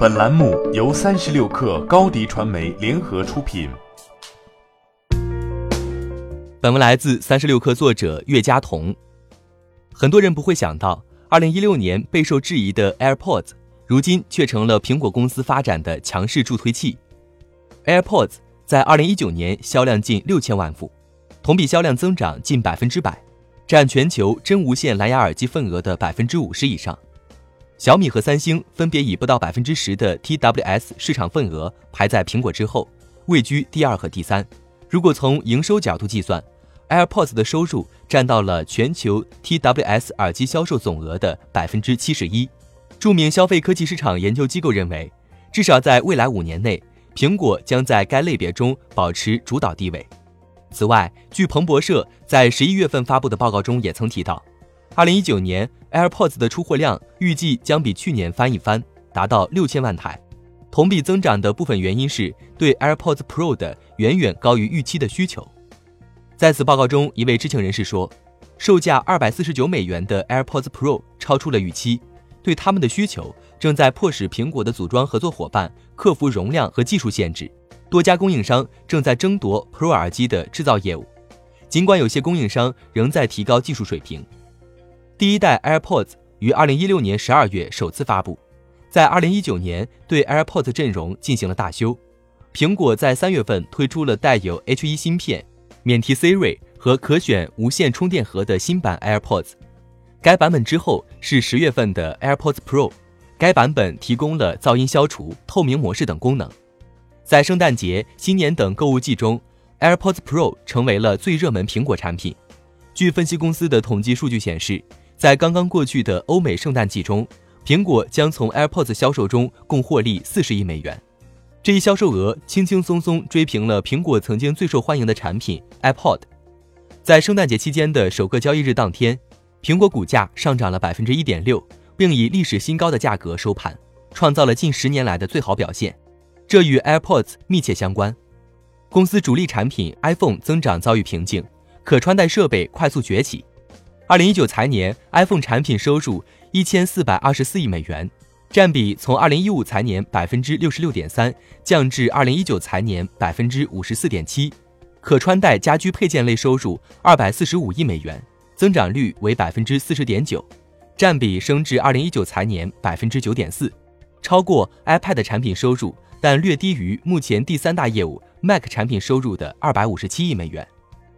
本栏目由三十六氪高低传媒联合出品。本文来自三十六氪作者岳佳彤。很多人不会想到，二零一六年备受质疑的 AirPods，如今却成了苹果公司发展的强势助推器。AirPods 在二零一九年销量近六千万副，同比销量增长近百分之百，占全球真无线蓝牙耳机份额的百分之五十以上。小米和三星分别以不到百分之十的 TWS 市场份额排在苹果之后，位居第二和第三。如果从营收角度计算，AirPods 的收入占到了全球 TWS 耳机销售总额的百分之七十一。著名消费科技市场研究机构认为，至少在未来五年内，苹果将在该类别中保持主导地位。此外，据彭博社在十一月份发布的报告中也曾提到。二零一九年，AirPods 的出货量预计将比去年翻一番，达到六千万台。同比增长的部分原因是对 AirPods Pro 的远远高于预期的需求。在此报告中，一位知情人士说，售价二百四十九美元的 AirPods Pro 超出了预期，对他们的需求正在迫使苹果的组装合作伙伴克服容量和技术限制。多家供应商正在争夺 Pro 耳机的制造业务，尽管有些供应商仍在提高技术水平。第一代 AirPods 于二零一六年十二月首次发布，在二零一九年对 AirPods 阵容进行了大修。苹果在三月份推出了带有 H1 芯片、免提 Siri 和可选无线充电盒的新版 AirPods。该版本之后是十月份的 AirPods Pro，该版本提供了噪音消除、透明模式等功能。在圣诞节、新年等购物季中，AirPods Pro 成为了最热门苹果产品。据分析公司的统计数据显示。在刚刚过去的欧美圣诞季中，苹果将从 AirPods 销售中共获利四十亿美元。这一销售额轻轻松松追平了苹果曾经最受欢迎的产品 iPod。在圣诞节期间的首个交易日当天，苹果股价上涨了百分之一点六，并以历史新高的价格收盘，创造了近十年来的最好表现。这与 AirPods 密切相关。公司主力产品 iPhone 增长遭遇瓶颈，可穿戴设备快速崛起。二零一九财年，iPhone 产品收入一千四百二十四亿美元，占比从二零一五财年百分之六十六点三降至二零一九财年百分之五十四点七。可穿戴家居配件类收入二百四十五亿美元，增长率为百分之四十点九，占比升至二零一九财年百分之九点四，超过 iPad 产品收入，但略低于目前第三大业务 Mac 产品收入的二百五十七亿美元。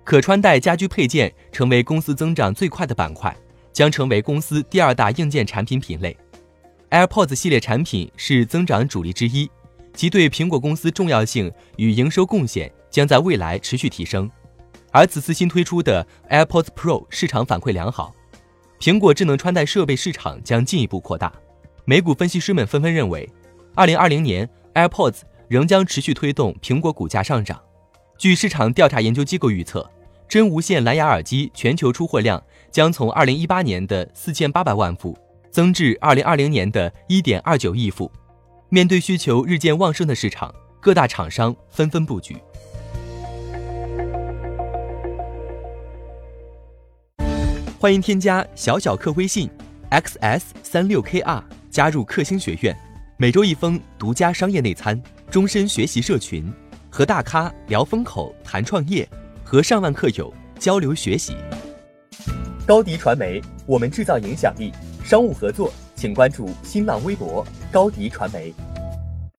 可穿戴家居配件成为公司增长最快的板块，将成为公司第二大硬件产品品类。AirPods 系列产品是增长主力之一，其对苹果公司重要性与营收贡献将在未来持续提升。而此次新推出的 AirPods Pro 市场反馈良好，苹果智能穿戴设备市场将进一步扩大。美股分析师们纷纷认为，2020年 AirPods 仍将持续推动苹果股价上涨。据市场调查研究机构预测，真无线蓝牙耳机全球出货量将从二零一八年的四千八百万副增至二零二零年的一点二九亿副。面对需求日渐旺盛的市场，各大厂商纷纷布局。欢迎添加小小客微信 xs 三六 kr 加入克星学院，每周一封独家商业内参，终身学习社群。和大咖聊风口、谈创业，和上万客友交流学习。高迪传媒，我们制造影响力。商务合作，请关注新浪微博高迪传媒。